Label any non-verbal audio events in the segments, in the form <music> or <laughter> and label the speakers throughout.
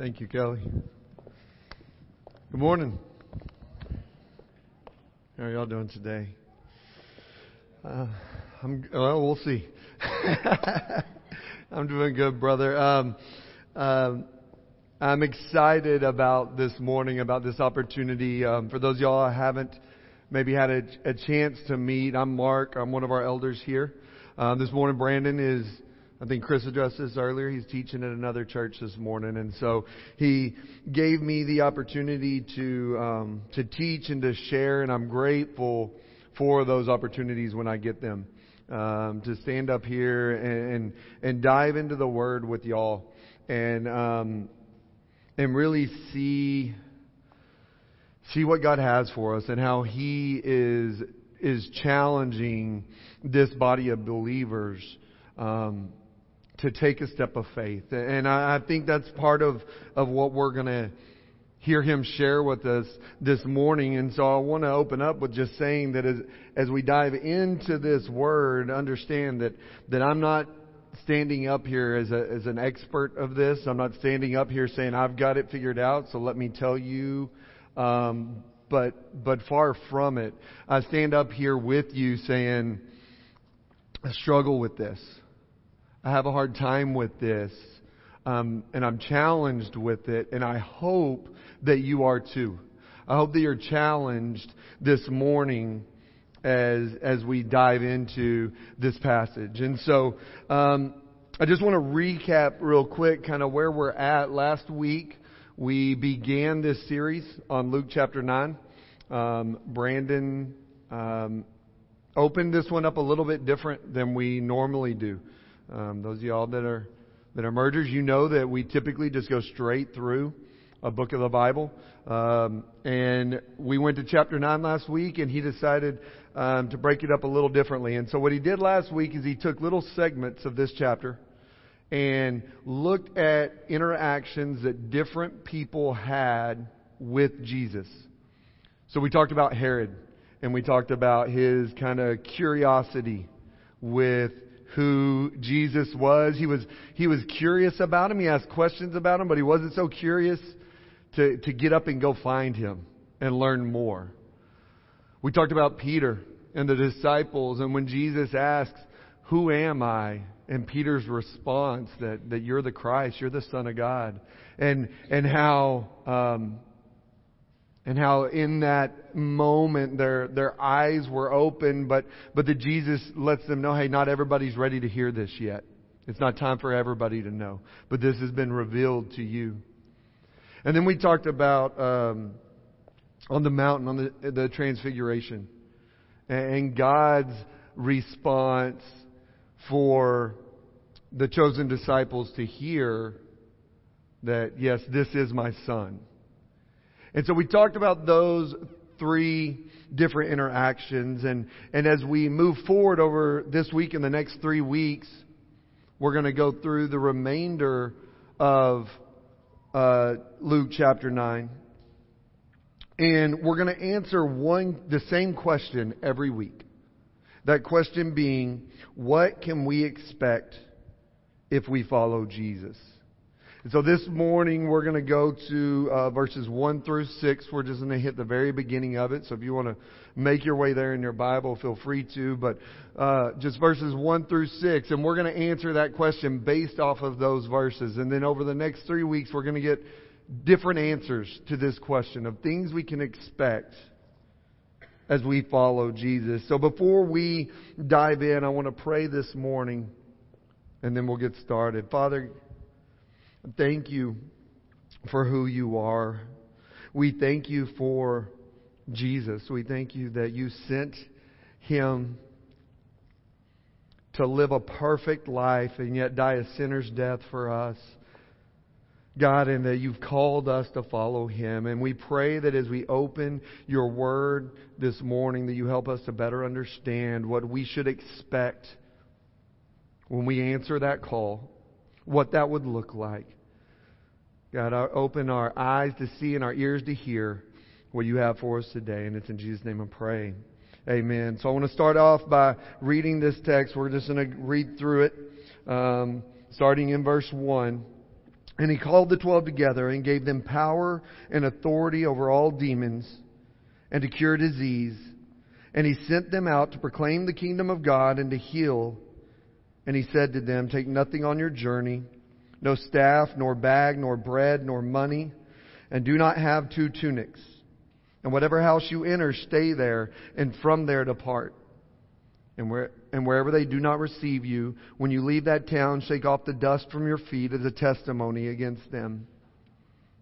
Speaker 1: Thank you, Kelly. Good morning. How are y'all doing today? Uh, I'm well. We'll see. <laughs> I'm doing good, brother. Um, um, I'm excited about this morning, about this opportunity. Um, for those y'all I haven't maybe had a, a, chance to meet, I'm Mark. I'm one of our elders here. Uh, this morning, Brandon is I think Chris addressed this earlier. He's teaching at another church this morning, and so he gave me the opportunity to um, to teach and to share, and I'm grateful for those opportunities when I get them. Um, to stand up here and, and, dive into the Word with y'all, and um, and really see see what God has for us and how He is is challenging this body of believers. Um, to take a step of faith. And I, think that's part of, of what we're going to hear him share with us this morning. And so I want to open up with just saying that as, as we dive into this word, understand that, that I'm not standing up here as, a, as an expert of this. I'm not standing up here saying I've got it figured out, so let me tell you. Um, but, but far from it. I stand up here with you saying, I struggle with this. I have a hard time with this, um, and I'm challenged with it, and I hope that you are too. I hope that you're challenged this morning as as we dive into this passage. And so, um, I just want to recap real quick, kind of where we're at. Last week we began this series on Luke chapter nine. Um, Brandon um, opened this one up a little bit different than we normally do. Um, those of y'all that are that are mergers, you know that we typically just go straight through a book of the Bible. Um, and we went to chapter nine last week, and he decided um, to break it up a little differently. And so what he did last week is he took little segments of this chapter and looked at interactions that different people had with Jesus. So we talked about Herod, and we talked about his kind of curiosity with who Jesus was. He was, he was curious about him. He asked questions about him, but he wasn't so curious to, to get up and go find him and learn more. We talked about Peter and the disciples, and when Jesus asks, Who am I? and Peter's response that, that you're the Christ, you're the Son of God, and, and how um, and how in that moment their their eyes were open but but that Jesus lets them know hey not everybody's ready to hear this yet. It's not time for everybody to know but this has been revealed to you. And then we talked about um, on the mountain on the the transfiguration and God's response for the chosen disciples to hear that yes this is my son and so we talked about those three different interactions. And, and as we move forward over this week and the next three weeks, we're going to go through the remainder of uh, Luke chapter 9. And we're going to answer one, the same question every week. That question being, what can we expect if we follow Jesus? And so this morning we're going to go to uh, verses 1 through 6. We're just going to hit the very beginning of it. So if you want to make your way there in your Bible, feel free to. But uh, just verses 1 through 6. And we're going to answer that question based off of those verses. And then over the next three weeks, we're going to get different answers to this question of things we can expect as we follow Jesus. So before we dive in, I want to pray this morning and then we'll get started. Father, Thank you for who you are. We thank you for Jesus. We thank you that you sent him to live a perfect life and yet die a sinner's death for us. God, and that you've called us to follow him. And we pray that as we open your word this morning, that you help us to better understand what we should expect when we answer that call what that would look like. God, open our eyes to see and our ears to hear what you have for us today. And it's in Jesus' name I pray. Amen. So I want to start off by reading this text. We're just going to read through it, um, starting in verse 1. And he called the twelve together and gave them power and authority over all demons and to cure disease. And he sent them out to proclaim the kingdom of God and to heal. And he said to them, Take nothing on your journey, no staff, nor bag, nor bread, nor money, and do not have two tunics. And whatever house you enter, stay there, and from there depart. And, where, and wherever they do not receive you, when you leave that town, shake off the dust from your feet as a testimony against them.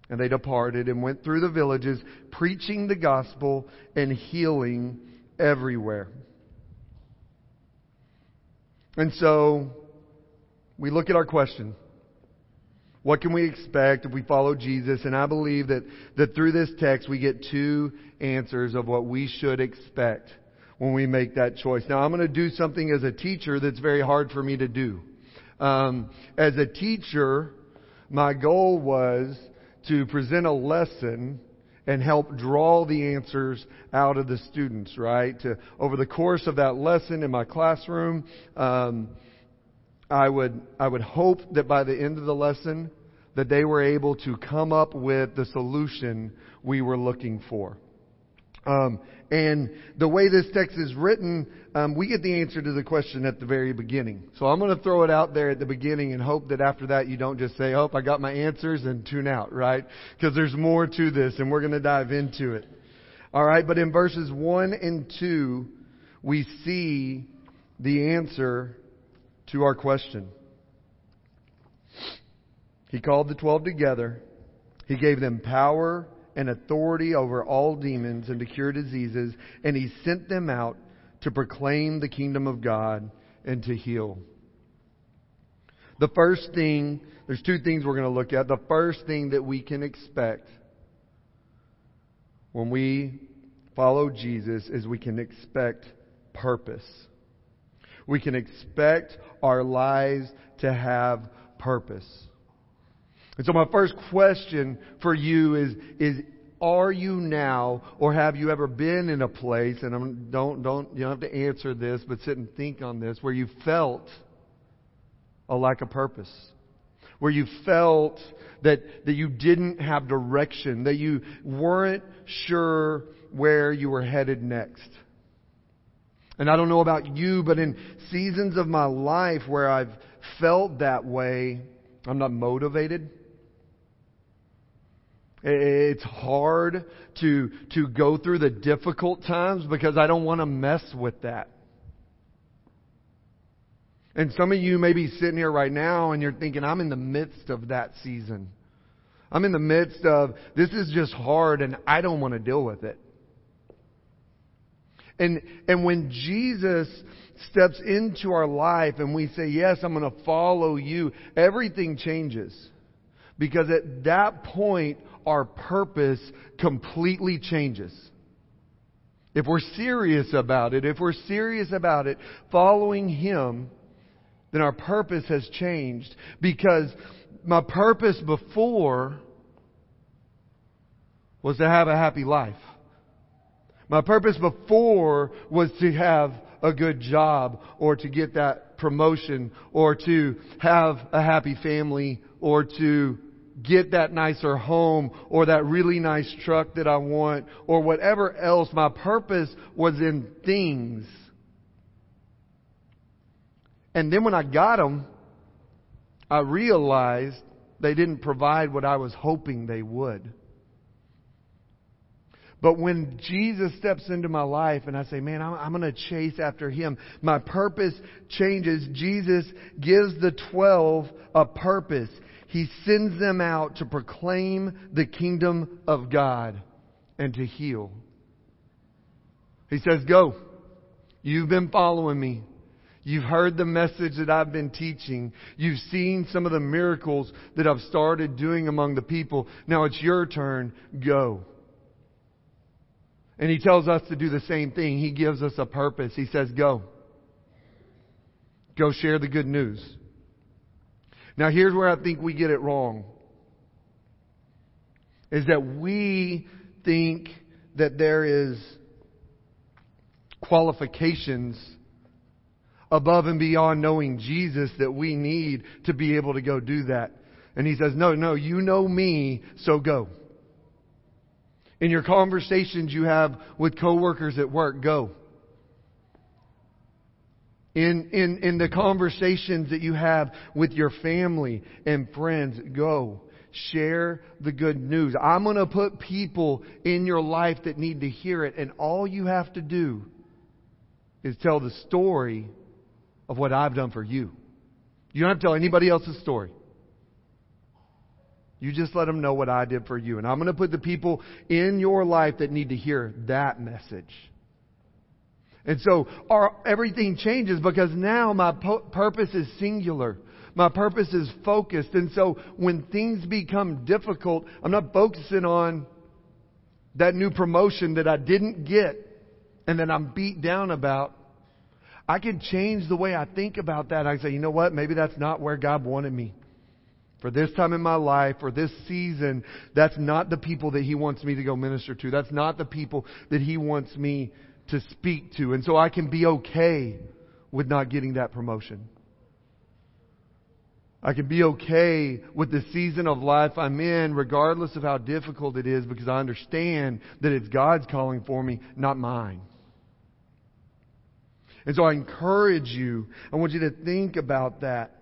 Speaker 1: And they departed and went through the villages, preaching the gospel and healing everywhere. And so, we look at our question. What can we expect if we follow Jesus? And I believe that, that through this text we get two answers of what we should expect when we make that choice. Now, I'm going to do something as a teacher that's very hard for me to do. Um, as a teacher, my goal was to present a lesson and help draw the answers out of the students, right? To, over the course of that lesson in my classroom, um, I would I would hope that by the end of the lesson that they were able to come up with the solution we were looking for. Um, and the way this text is written, um, we get the answer to the question at the very beginning. So I'm going to throw it out there at the beginning and hope that after that you don't just say, "Oh, I got my answers," and tune out, right? Because there's more to this, and we're going to dive into it. All right, but in verses one and two, we see the answer to our question. He called the twelve together. He gave them power and authority over all demons and to cure diseases, and he sent them out to proclaim the kingdom of God and to heal. The first thing, there's two things we're going to look at. The first thing that we can expect when we follow Jesus is we can expect purpose. We can expect our lives to have purpose. And so my first question for you is, is are you now, or have you ever been in a place, and I'm, don't, don't, you don't have to answer this, but sit and think on this, where you felt a lack of purpose? Where you felt that, that you didn't have direction, that you weren't sure where you were headed next. And I don't know about you, but in seasons of my life where I've felt that way, I'm not motivated. It's hard to, to go through the difficult times because I don't want to mess with that. And some of you may be sitting here right now and you're thinking, I'm in the midst of that season. I'm in the midst of, this is just hard and I don't want to deal with it. And, and when Jesus steps into our life and we say, yes, I'm going to follow you, everything changes. Because at that point, our purpose completely changes. If we're serious about it, if we're serious about it, following Him, then our purpose has changed. Because my purpose before was to have a happy life. My purpose before was to have a good job or to get that promotion or to have a happy family or to get that nicer home or that really nice truck that I want or whatever else. My purpose was in things. And then when I got them, I realized they didn't provide what I was hoping they would. But when Jesus steps into my life and I say, man, I'm, I'm going to chase after him, my purpose changes. Jesus gives the 12 a purpose he sends them out to proclaim the kingdom of God and to heal. He says, Go. You've been following me. You've heard the message that I've been teaching. You've seen some of the miracles that I've started doing among the people. Now it's your turn. Go. And he tells us to do the same thing. He gives us a purpose. He says, Go. Go share the good news. Now, here's where I think we get it wrong is that we think that there is qualifications above and beyond knowing Jesus that we need to be able to go do that. And he says, no, no, you know me, so go. In your conversations you have with coworkers at work, go. In, in, in the conversations that you have with your family and friends, go. Share the good news. I'm going to put people in your life that need to hear it, and all you have to do is tell the story of what I've done for you. You don't have to tell anybody else's story. You just let them know what I did for you. And I'm going to put the people in your life that need to hear that message. And so our, everything changes because now my po- purpose is singular. My purpose is focused. And so when things become difficult, I'm not focusing on that new promotion that I didn't get and that I'm beat down about. I can change the way I think about that. I say, you know what? Maybe that's not where God wanted me. For this time in my life, for this season, that's not the people that He wants me to go minister to. That's not the people that He wants me to speak to. And so I can be okay with not getting that promotion. I can be okay with the season of life I'm in, regardless of how difficult it is, because I understand that it's God's calling for me, not mine. And so I encourage you, I want you to think about that.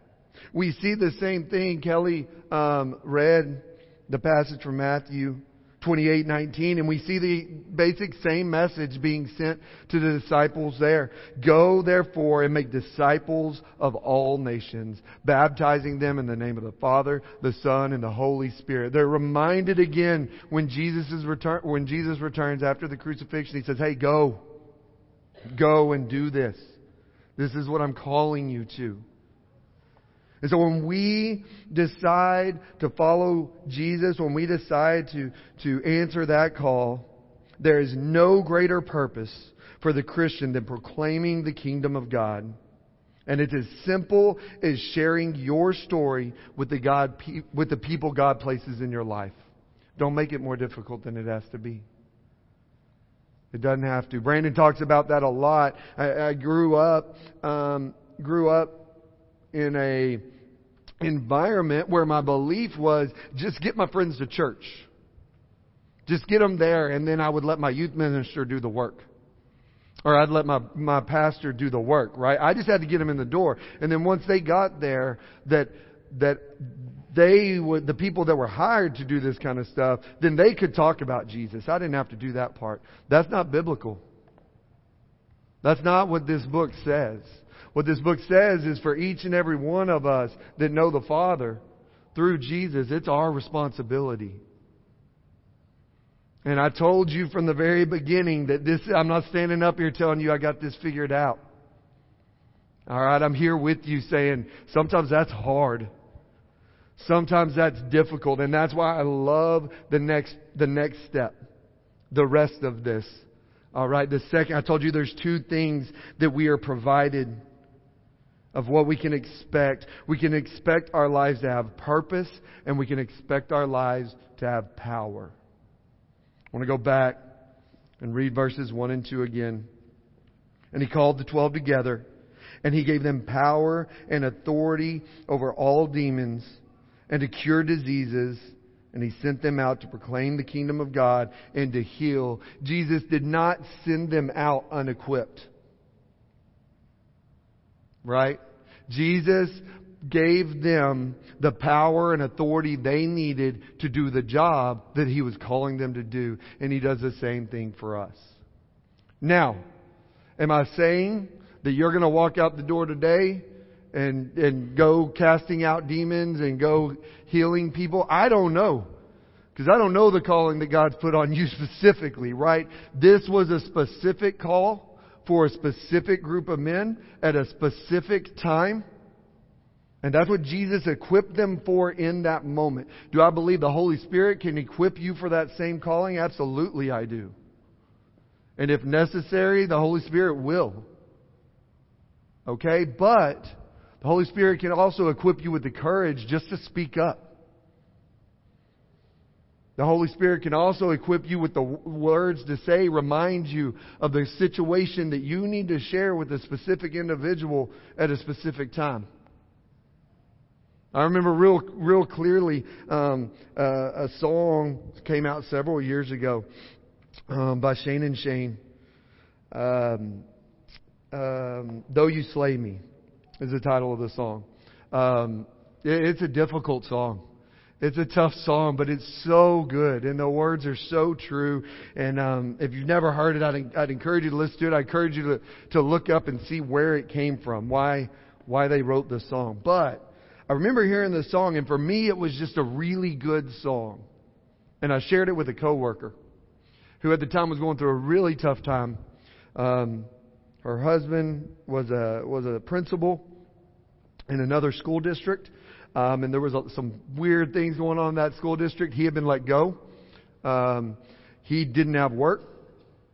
Speaker 1: We see the same thing. Kelly um, read the passage from Matthew 28:19 and we see the basic same message being sent to the disciples there. Go therefore and make disciples of all nations, baptizing them in the name of the Father, the Son and the Holy Spirit. They're reminded again when Jesus is return when Jesus returns after the crucifixion, he says, "Hey, go. Go and do this. This is what I'm calling you to." And so when we decide to follow Jesus, when we decide to, to answer that call, there is no greater purpose for the Christian than proclaiming the kingdom of God. And it's as simple as sharing your story with the God, with the people God places in your life. Don't make it more difficult than it has to be. It doesn't have to. Brandon talks about that a lot. I, I grew up, um, grew up in a environment where my belief was just get my friends to church. Just get them there and then I would let my youth minister do the work. Or I'd let my, my pastor do the work, right? I just had to get them in the door. And then once they got there, that, that they would, the people that were hired to do this kind of stuff, then they could talk about Jesus. I didn't have to do that part. That's not biblical. That's not what this book says. What this book says is for each and every one of us that know the Father through Jesus, it's our responsibility. And I told you from the very beginning that this, I'm not standing up here telling you I got this figured out. Alright, I'm here with you saying sometimes that's hard. Sometimes that's difficult, and that's why I love the next, the next step. The rest of this. Alright, the second, I told you there's two things that we are provided of what we can expect. We can expect our lives to have purpose, and we can expect our lives to have power. I want to go back and read verses 1 and 2 again. And he called the twelve together, and he gave them power and authority over all demons, and to cure diseases. And he sent them out to proclaim the kingdom of God and to heal. Jesus did not send them out unequipped right? Jesus gave them the power and authority they needed to do the job that he was calling them to do. And he does the same thing for us. Now, am I saying that you're going to walk out the door today and, and go casting out demons and go healing people? I don't know. Because I don't know the calling that God's put on you <laughs> specifically, right? This was a specific call for a specific group of men at a specific time. And that's what Jesus equipped them for in that moment. Do I believe the Holy Spirit can equip you for that same calling? Absolutely, I do. And if necessary, the Holy Spirit will. Okay? But the Holy Spirit can also equip you with the courage just to speak up. The Holy Spirit can also equip you with the words to say, remind you of the situation that you need to share with a specific individual at a specific time. I remember real, real clearly um, uh, a song came out several years ago um, by Shane and Shane. Um, um, Though You Slay Me is the title of the song. Um, it, it's a difficult song. It's a tough song, but it's so good, and the words are so true. And um, if you've never heard it, I'd, I'd encourage you to listen to it. I encourage you to, to look up and see where it came from, why why they wrote the song. But I remember hearing the song, and for me, it was just a really good song. And I shared it with a coworker who at the time was going through a really tough time. Um, her husband was a was a principal in another school district um, and there was some weird things going on in that school district. He had been let go. Um, he didn't have work.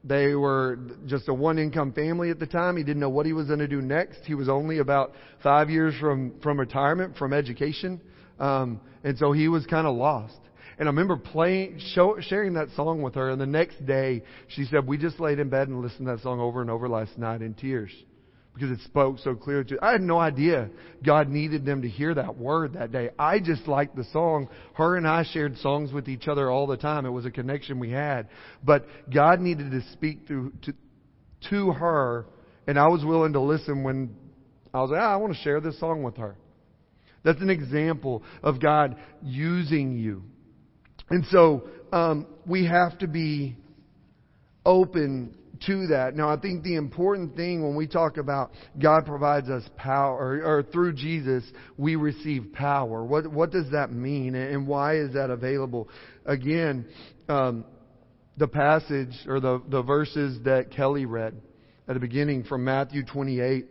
Speaker 1: They were just a one income family at the time. He didn't know what he was going to do next. He was only about five years from, from retirement, from education. Um, and so he was kind of lost. And I remember playing, show, sharing that song with her. And the next day, she said, We just laid in bed and listened to that song over and over last night in tears because it spoke so clearly to I had no idea God needed them to hear that word that day. I just liked the song. Her and I shared songs with each other all the time. It was a connection we had. But God needed to speak through to, to her, and I was willing to listen when I was like, ah, I want to share this song with her. That's an example of God using you. And so um, we have to be open to that. Now, I think the important thing when we talk about God provides us power, or, or through Jesus, we receive power. What, what does that mean, and why is that available? Again, um, the passage or the, the verses that Kelly read at the beginning from Matthew 28.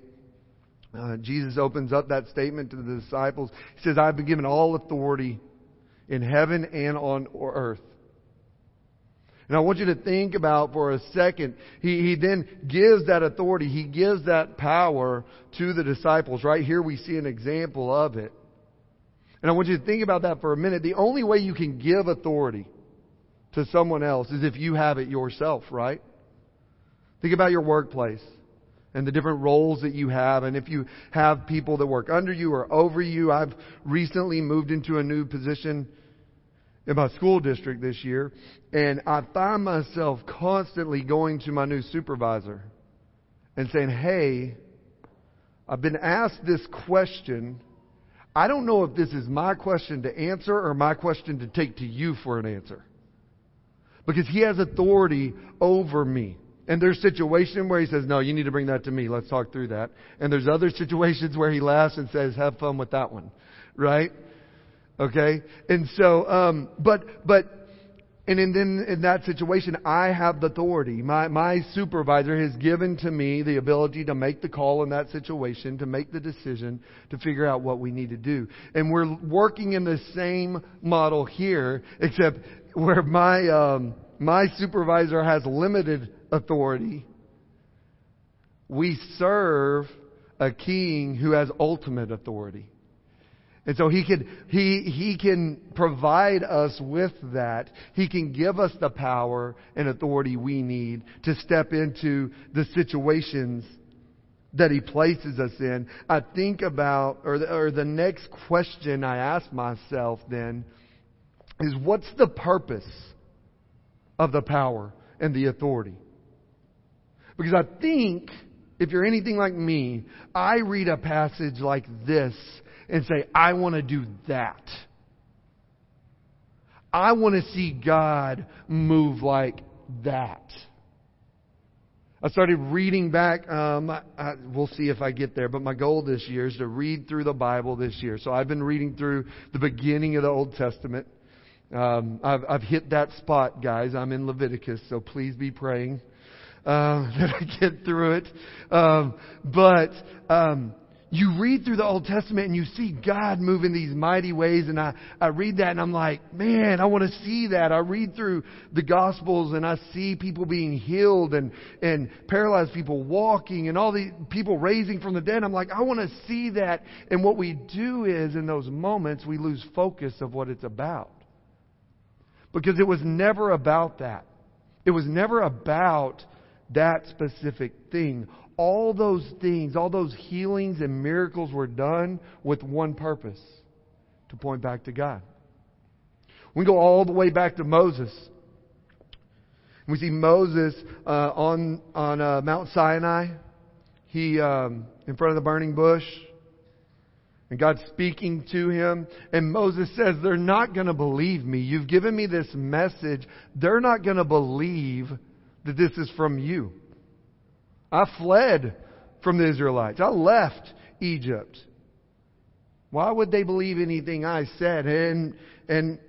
Speaker 1: Uh, Jesus opens up that statement to the disciples. He says, I've been given all authority in heaven and on earth. And I want you to think about for a second, he, he then gives that authority, he gives that power to the disciples. Right here we see an example of it. And I want you to think about that for a minute. The only way you can give authority to someone else is if you have it yourself, right? Think about your workplace and the different roles that you have. And if you have people that work under you or over you, I've recently moved into a new position in my school district this year, and I find myself constantly going to my new supervisor and saying, Hey, I've been asked this question. I don't know if this is my question to answer or my question to take to you for an answer. Because he has authority over me. And there's situations where he says, No, you need to bring that to me. Let's talk through that. And there's other <laughs> situations where he laughs and says, Have fun with that one. Right? Okay? And so, um, but, but, and in, in, in that situation, I have the authority. My, my supervisor has given to me the ability to make the call in that situation, to make the decision, to figure out what we need to do. And we're working in the same model here, except where my, um, my supervisor has limited authority. We serve a king who has ultimate authority. And so he can, he, he can provide us with that. He can give us the power and authority we need to step into the situations that he places us in. I think about, or the, or the next question I ask myself then is what's the purpose of the power and the authority? Because I think, if you're anything like me, I read a passage like this and say, I want to do that. I want to see God move like that. I started reading back. Um, I, I, we'll see if I get there, but my goal this year is to read through the Bible this year. So I've been reading through the beginning of the Old Testament. Um, I've, I've hit that spot, guys. I'm in Leviticus, so please be praying uh, <laughs> that I get through it. Um, but um, you read through the Old Testament and you see God move in these mighty ways. And I, I read that and I'm like, man, I want to see that. I read through the Gospels and I see people being healed and, and paralyzed people walking and all the people raising from the dead. I'm like, I want to see that. And what we do is in those moments, we lose focus of what it's about. Because it was never about that. It was never about that specific thing all those things, all those healings and miracles were done with one purpose. to point back to God. We go all the way back to Moses. We see Moses uh, on on uh, Mount Sinai. He um, in front of the burning bush, and God's speaking to him. And Moses says, "They're not going to believe me. You've given me this message. They're not going to believe that this is from you. I fled from the Israelites. I left Egypt. Why would they believe anything I said? And and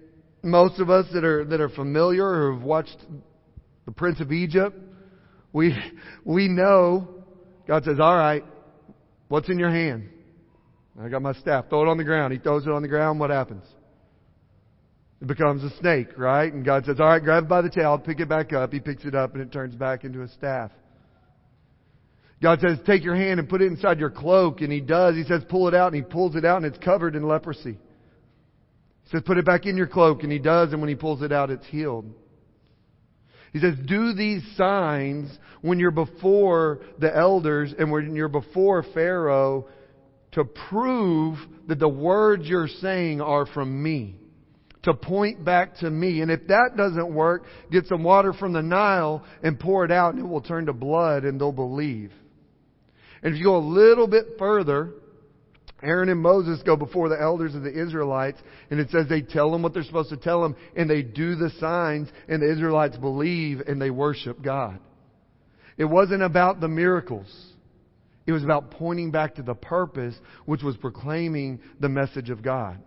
Speaker 1: most of us that are that are familiar or have watched the Prince of Egypt, we we know God says, "All right, what's in your hand?" I got my staff. Throw it on the ground. He throws it on the ground. What happens? It becomes a snake, right? And God says, "All right, grab it by the tail, pick it back up." He picks it up, and it turns back into a staff. God says, take your hand and put it inside your cloak. And he does. He says, pull it out. And he pulls it out and it's covered in leprosy. He says, put it back in your cloak. And he does. And when he pulls it out, it's healed. He says, do these signs when you're before the elders and when you're before Pharaoh to prove that the words you're saying are from me. To point back to me. And if that doesn't work, get some water from the Nile and pour it out and it will turn to blood and they'll believe. And if you go a little bit further, Aaron and Moses go before the elders of the Israelites, and it says they tell them what they're supposed to tell them, and they do the signs, and the Israelites believe and they worship God. It wasn't about the miracles. It was about pointing back to the purpose, which was proclaiming the message of God.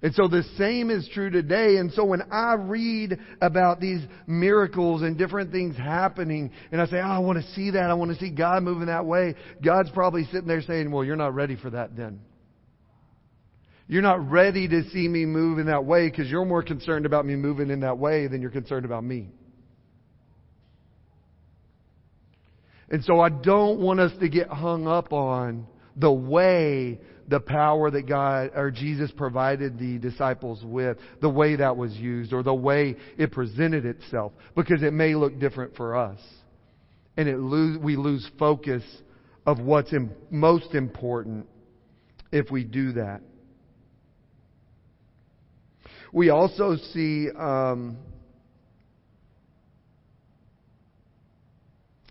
Speaker 1: And so the same is true today. And so when I read about these miracles and different things happening, and I say, oh, I want to see that. I want to see God moving that way. God's probably sitting there saying, well, you're not ready for that then. You're not ready to see me move in that way because you're more concerned about me moving in that way than you're concerned about me. And so I don't want us to get hung up on the way the power that God or Jesus provided the disciples with, the way that was used, or the way it presented itself, because it may look different for us. And it we lose focus of what's most important if we do that. We also see um,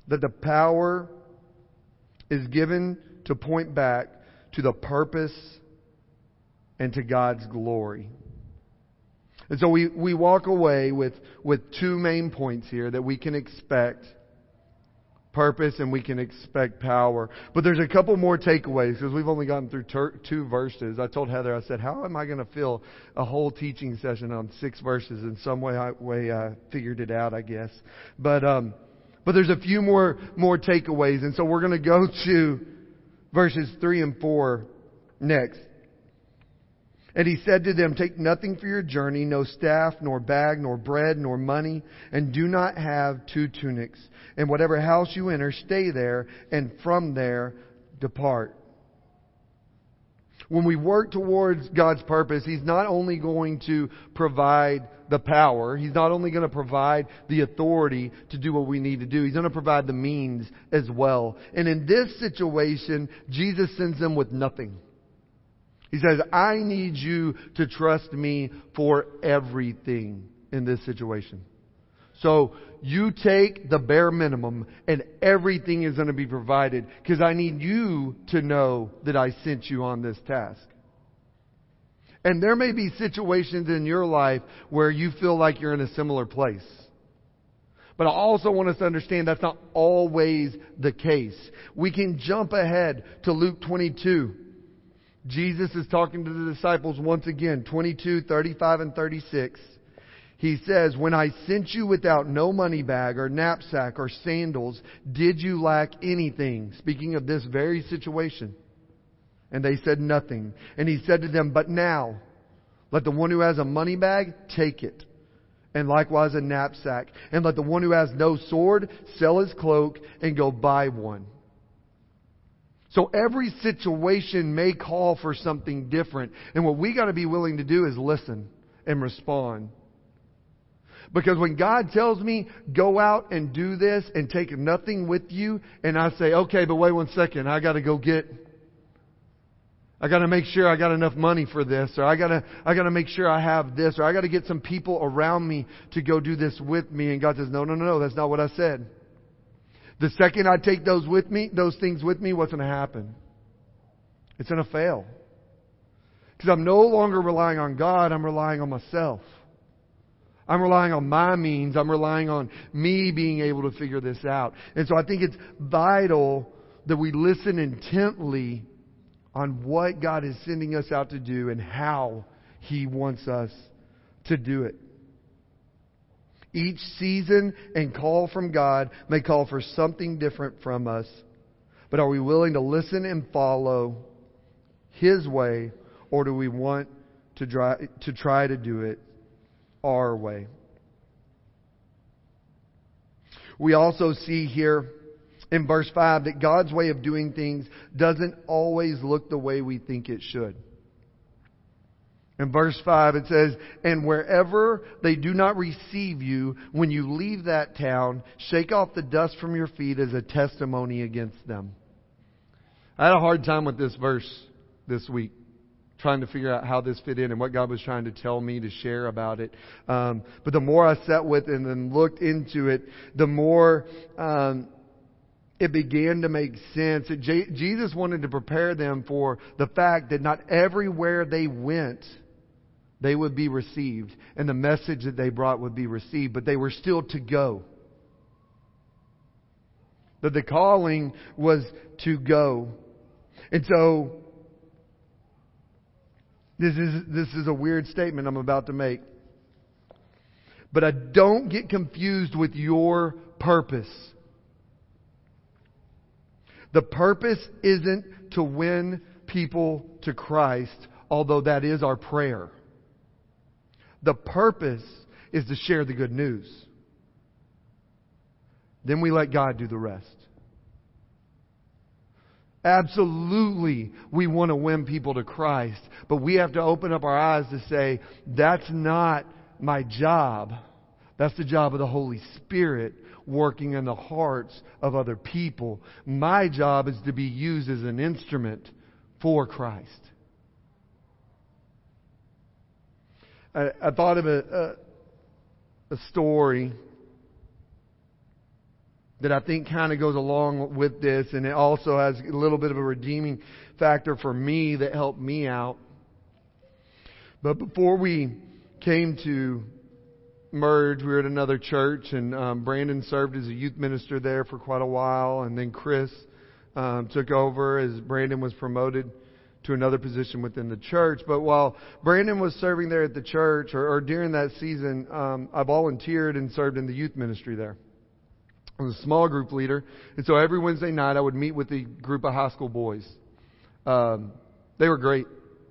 Speaker 1: that the power is given to point back to the purpose and to God's glory. And so we, we walk away with, with two main points here that we can expect purpose and we can expect power. But there's a couple more takeaways because we've only gotten through ter- two verses. I told Heather, I said, how am I going to fill a whole teaching session on six verses? In some way, I, way I figured it out, I guess. But, um, but there's a few more, more takeaways. And so we're going to go to verses 3 and 4 next. And he said to them, Take nothing for your journey, no staff, nor bag, nor bread, nor money, and do not have two tunics. And whatever house you enter, stay there, and from there depart. When we work towards God's purpose, He's not only going to provide the power. He's not only going to provide the authority to do what we need to do, He's going to provide the means as well. And in this situation, Jesus sends them with nothing. He says, I need you to trust me for everything in this situation. So you take the bare minimum and everything is going to be provided because I need you to know that I sent you on this task. And there may be situations in your life where you feel like you're in a similar place. But I also want us to understand that's not always the case. We can jump ahead to Luke 22. Jesus is talking to the disciples once again, 22, 35, and 36. He says, When I sent you without no money bag or knapsack or sandals, did you lack anything? Speaking of this very situation. And they said nothing. And he said to them, But now, let the one who has a money bag take it, and likewise a knapsack. And let the one who has no sword sell his cloak and go buy one. So every situation may call for something different. And what we got to be willing to do is listen and respond. Because when God tells me, go out and do this and take nothing with you, and I say, okay, but wait one second, I got to go get I got to make sure I got enough money for this, or I got to I got to make sure I have this, or I got to get some people around me to go do this with me. And God says, "No, no, no, no. That's not what I said." The second I take those with me, those things with me, what's to happen? It's to fail. Because I'm no longer relying on God, I'm relying on myself. I'm relying on my means. I'm relying on me being able to figure this out. And so I think it's vital that we listen intently on what God is sending us out to do and how He wants us to do it. Each season and call from God may call for something different from us. But are we willing to listen and follow His way, or do we want to try, to do it our way? We also see here in verse 5 that God's way of doing things doesn't always look the way we think it should. In verse 5 it says, And wherever they do not receive you, when you leave that town, shake off the dust from your feet as a testimony against them. I had a hard time with this verse this week, trying to figure out how this fit in and what God was trying to tell me to share about it. Um, but the more I sat with it and then looked into it, the more um, it began to make sense. Jesus wanted to prepare them for the fact that not everywhere they went, they would be received, and the message that they brought would be received, but they were still to go. That the calling was to go. And so, this is, this is a weird statement I'm about to make. But I don't get confused with your purpose. The purpose isn't to win people to Christ, although that is our prayer. The purpose is to share the good news. Then we let God do the rest. Absolutely, we want to win people to Christ, but we have to open up our eyes to say, that's not my job. That's the job of the Holy Spirit working in the hearts of other people. My job is to be used as an instrument for Christ. I, I thought of a, a, a story that I think kind of goes along with this, and it also has a little bit of a redeeming factor for me that helped me out. But before we came to merge, we were at another church, and um, Brandon served as a youth minister there for quite a while, and then Chris um, took over as Brandon was promoted to another position within the church. But while Brandon was serving there at the church, or, or during that season, um, I volunteered and served in the youth ministry there. I was a small group leader, and so every Wednesday night I would meet with a group of high school boys. Um, they were great.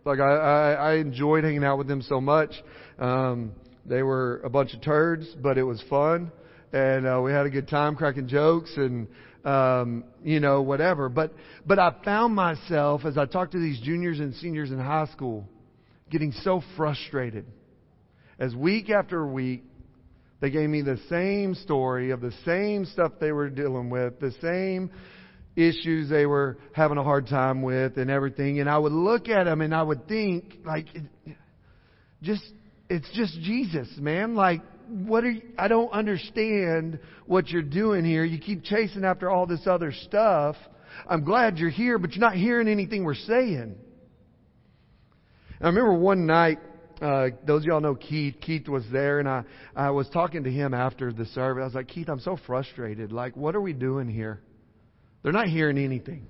Speaker 1: Like I, I, I enjoyed hanging out with them so much. Um, they were a bunch of turds, but it was fun, and uh, we had a good time cracking jokes and um, you know whatever. But but I found myself as I talked to these juniors and seniors in high school, getting so frustrated. As week after week, they gave me the same story of the same stuff they were dealing with, the same issues they were having a hard time with and everything. And I would look at them and I would think, like, just it's just Jesus, man. Like, what are you, I don't understand what you're doing here. You keep chasing after all this other stuff. I'm glad you're here, but you're not hearing anything we're saying. I remember one night, uh, those of y'all know Keith. Keith was there, and I, I was talking to him after the service. I was like, Keith, I'm so frustrated. Like, what are we doing here? They're not hearing anything.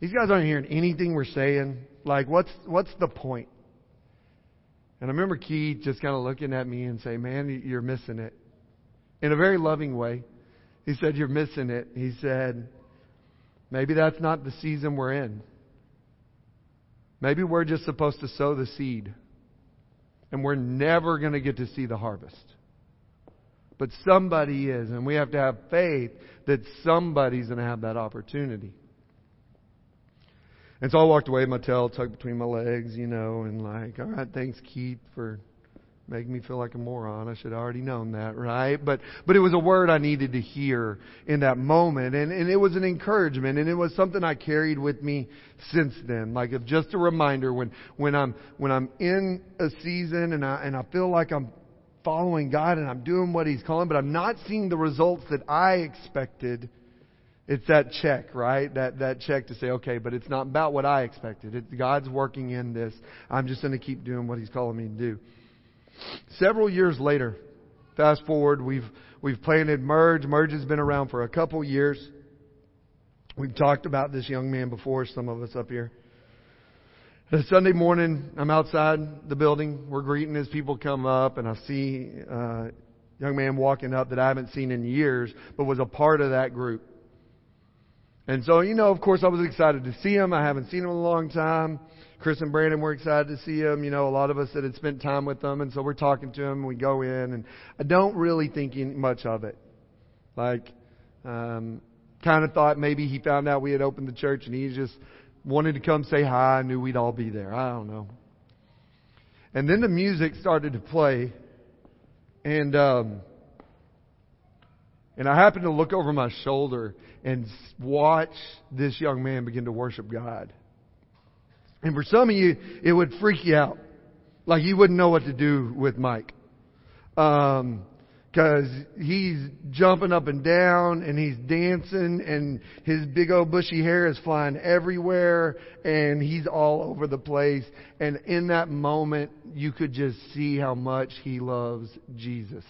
Speaker 1: These guys aren't hearing anything we're saying. Like, what's what's the point? And I remember Keith just kind of looking at me and saying, Man, you're missing it. In a very loving way. He said, You're missing it. He said, Maybe that's not the season we're in. Maybe we're just supposed to sow the seed. And we're never going to get to see the harvest. But somebody is, and we have to have faith that somebody's going to have that opportunity. And so I walked away, my tail tucked between my legs, you know, and like, all right, thanks, Keith, for Make me feel like a moron. I should have already known that, right? But but it was a word I needed to hear in that moment, and and it was an encouragement, and it was something I carried with me since then. Like if just a reminder when when I'm when I'm in a season and I and I feel like I'm following God and I'm doing what He's calling, but I'm not seeing the results that I expected. It's that check, right? That that check to say, okay, but it's not about what I expected. It's God's working in this. I'm just going to keep doing what He's calling me to do. Several years later, fast forward, we've we've planted Merge. Merge has been around for a couple years. We've talked about this young man before, some of us up here. Sunday morning, I'm outside the building. We're greeting as people come up, and I see a young man walking up that I haven't seen in years, but was a part of that group. And so, you know, of course, I was excited to see him. I haven't seen him in a long time. Chris and Brandon were excited to see him. You know, a lot of us that had spent time with them, and so we're talking to him. We go in, and I don't really think much of it. Like, um, kind of thought maybe he found out we had opened the church, and he just wanted to come say hi. I knew we'd all be there. I don't know. And then the music started to play, and um, and I happened to look over my shoulder and watch this young man begin to worship God. And for some of you, it would freak you out, like you wouldn't know what to do with Mike. Um, Cause he's jumping up and down and he's dancing and his big old bushy hair is flying everywhere and he's all over the place. And in that moment, you could just see how much he loves Jesus.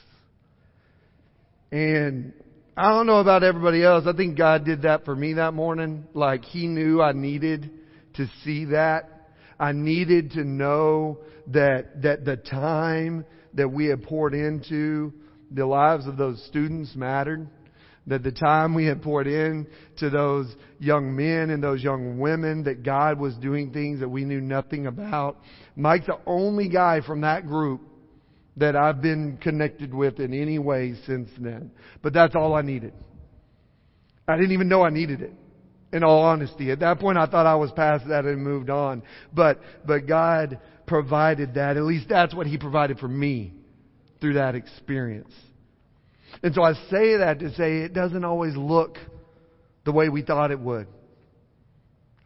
Speaker 1: And I don't know about everybody else. I think God did that for me that morning. Like he knew I needed to see that. I needed to know that, that the time that we had poured into the lives of those students mattered. That the time we had poured in to those young men and those young women, that God was doing things that we knew nothing about. Mike's the only guy from that group that I've been connected with in any way since then. But that's all I needed. I didn't even know I needed it. In all honesty, at that point I thought I was past that and moved on. But, but God provided that. At least that's what He provided for me through that experience. And so I say that to say it doesn't always look the way we thought it would.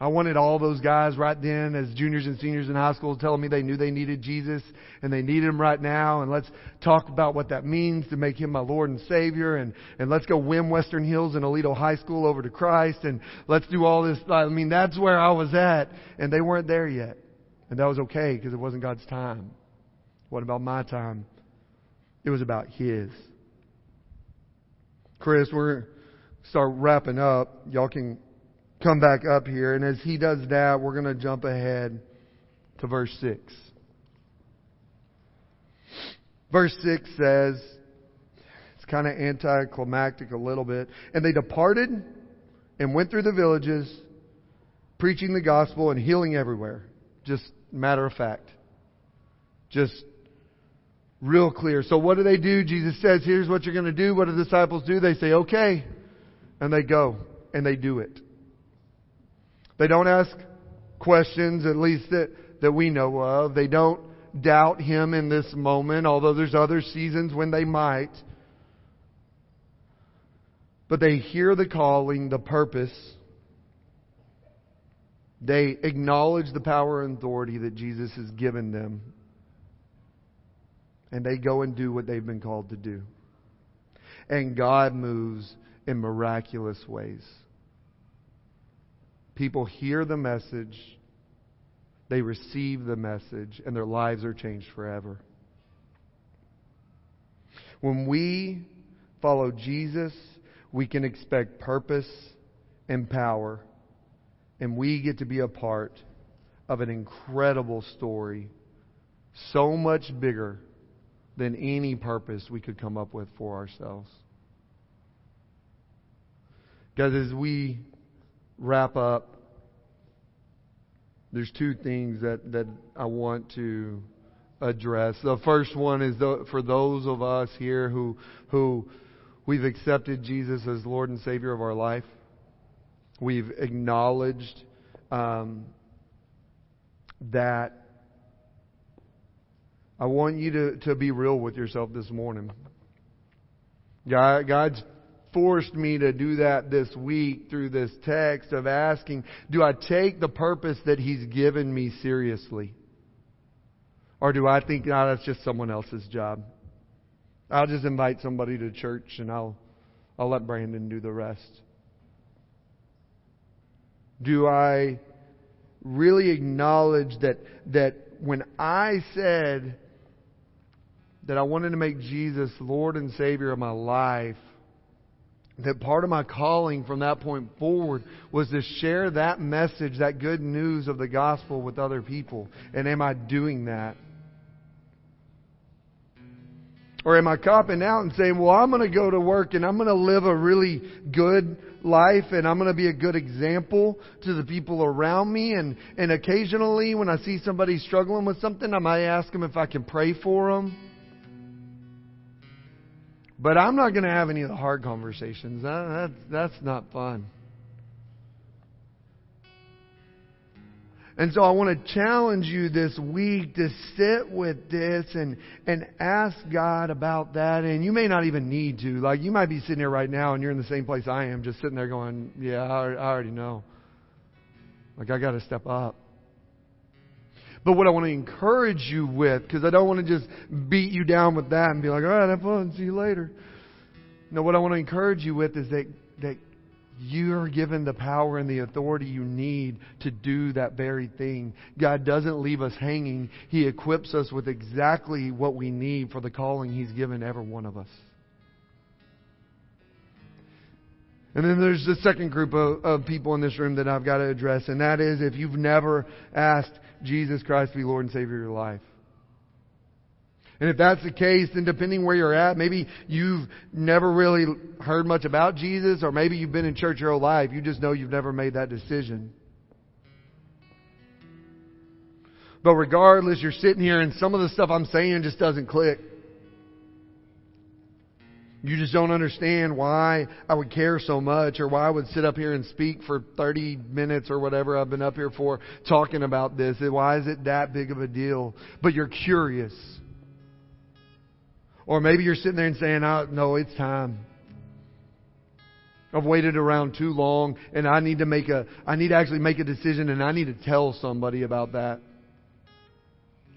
Speaker 1: I wanted all those guys right then as juniors and seniors in high school telling me they knew they needed Jesus and they needed him right now and let's talk about what that means to make him my Lord and Savior and, and let's go win Western Hills and Aledo High School over to Christ and let's do all this. I mean, that's where I was at and they weren't there yet. And that was okay because it wasn't God's time. What about my time? It was about His. Chris, we're start wrapping up. Y'all can come back up here. And as he does that, we're going to jump ahead to verse 6. Verse 6 says, it's kind of anticlimactic a little bit. And they departed and went through the villages, preaching the gospel and healing everywhere. Just matter of fact. Just real clear. So what do they do? Jesus says, here's what you're going to do. What do the disciples do? They say, okay. And they go and they do it. They don't ask questions, at least that, that we know of. They don't doubt him in this moment, although there's other seasons when they might. But they hear the calling, the purpose. They acknowledge the power and authority that Jesus has given them and they go and do what they've been called to do. And God moves in miraculous ways. People hear the message, they receive the message, and their lives are changed forever. When we follow Jesus, we can expect purpose and power, and we get to be a part of an incredible story, so much bigger than any purpose we could come up with for ourselves. Guys, as we wrap up, there's two things that, that I want to address. The first one is the, for those of us here who, who we've accepted Jesus as Lord and Savior of our life. We've acknowledged um, that I want you to, to be real with yourself this morning. God, God's forced me to do that this week through this text of asking, do I take the purpose that He's given me seriously? Or do I think, oh, that's just someone else's job? I'll just invite somebody to church and I'll, I'll let Brandon do the rest. Do I really acknowledge that, that when I said that I wanted to make Jesus Lord and Savior of my life, that part of my calling from that point forward was to share that message, that good news of the gospel with other people. And am I doing that? Or am I copping out and saying, well, I'm going to go to work and I'm going to live a really good life and I'm going to be a good example to the people around me. And, and occasionally when I see somebody struggling with something, I might ask them if I can pray for them. But I'm not going to have any of the hard conversations. That, that, that's not fun. And so I want to challenge you this week to sit with this and, and ask God about that. And you may not even need to. Like, you might be sitting here right now and you're in the same place I am, just sitting there going, Yeah, I, I already know. Like, I got to step up. But what I want to encourage you with, because I don't want to just beat you down with that and be like, all right, have fun, see you later. No, what I want to encourage you with is that, that you are given the power and the authority you need to do that very thing. God doesn't leave us hanging. He equips us with exactly what we need for the calling He's given every one of us. And then there's the second group of, of people in this room that I've got to address, and that is if you've never asked Jesus Christ to be Lord and Savior of your life. And if that's the case, then depending where you're at, maybe you've never really heard much about Jesus, or maybe you've been in church your whole life. You just know you've never made that decision. But regardless, you're sitting here and some of the stuff I'm saying just doesn't click. You just don't understand why I would care so much or why I would sit up here and speak for 30 minutes or whatever I've been up here for talking about this. Why is it that big of a deal? But you're curious. Or maybe you're sitting there and saying, oh, no, it's time. I've waited around too long and I need to make a, I need to actually make a decision and I need to tell somebody about that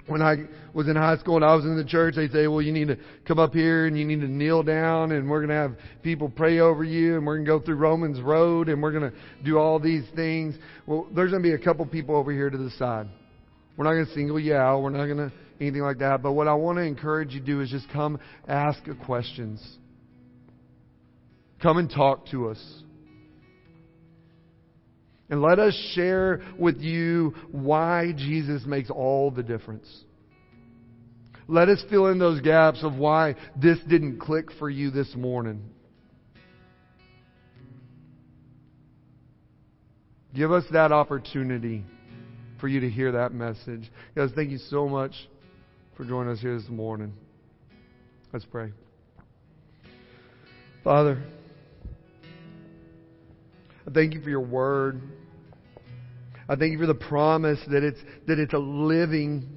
Speaker 1: when I was in high school and I was in the church, they say, well, you need to come up here and you need to kneel down and we're going to have people pray over you and we're going to go through Romans Road and we're going to do all these things. Well, there's going to be a couple people over here to the side. We're not going to single you out. We're not going to anything like that. But what I want to encourage you to do is just come ask questions. Come and talk to us. And let us share with you why Jesus makes all the difference. Let us fill in those gaps of why this didn't click for you this morning. Give us that opportunity for you to hear that message. Guys, thank you so much for joining us here this morning. Let's pray. Father, I thank you for your word. I thank you for the promise that it's, that it's a living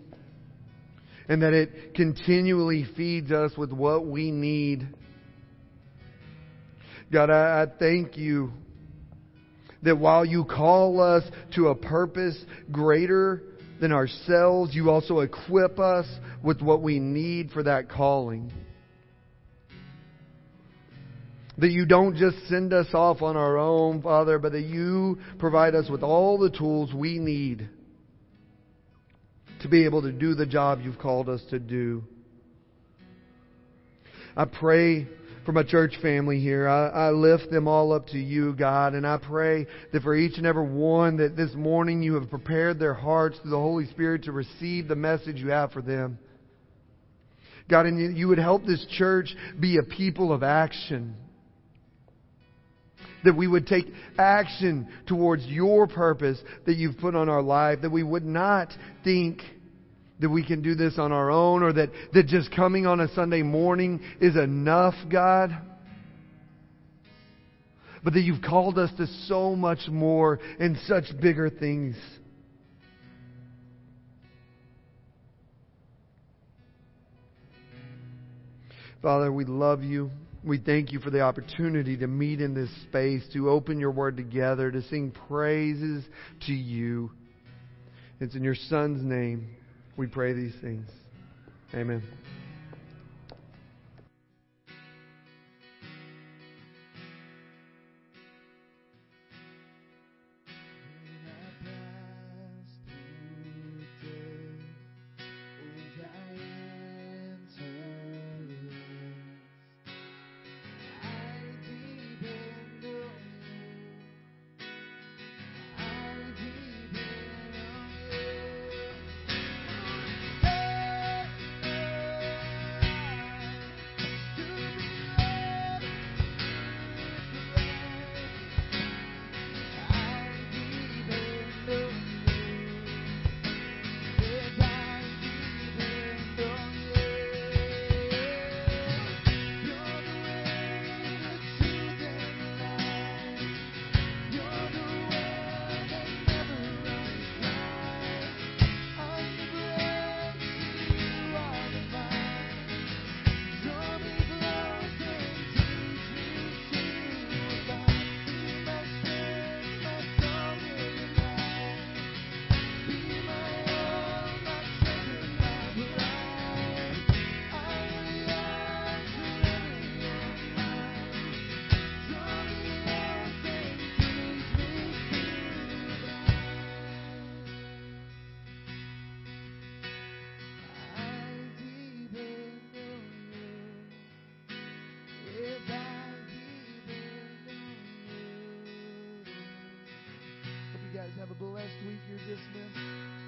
Speaker 1: and that it continually feeds us with what we need. God, I, I thank you that while you call us to a purpose greater than ourselves, you also equip us with what we need for that calling. That you don't just send us off on our own, Father, but that you provide us with all the tools we need to be able to do the job you've called us to do. I pray for my church family here. I, I, lift them all up to you, God, and I pray that for each and every one that this morning you have prepared their hearts through the Holy Spirit to receive the message you have for them. God, and you would help this church be a people of action that we would take action towards your purpose that you've put on our life, that we would not think that we can do this on our own or that, that just coming on a Sunday morning is enough, God. But that you've called us to so much more and such bigger things.
Speaker 2: Father, we love you. We thank you for the opportunity to meet in this space, to open your word together, to sing praises to you. It's in your Son's name we pray these things. Amen.
Speaker 3: Blessed week. You're dismissed.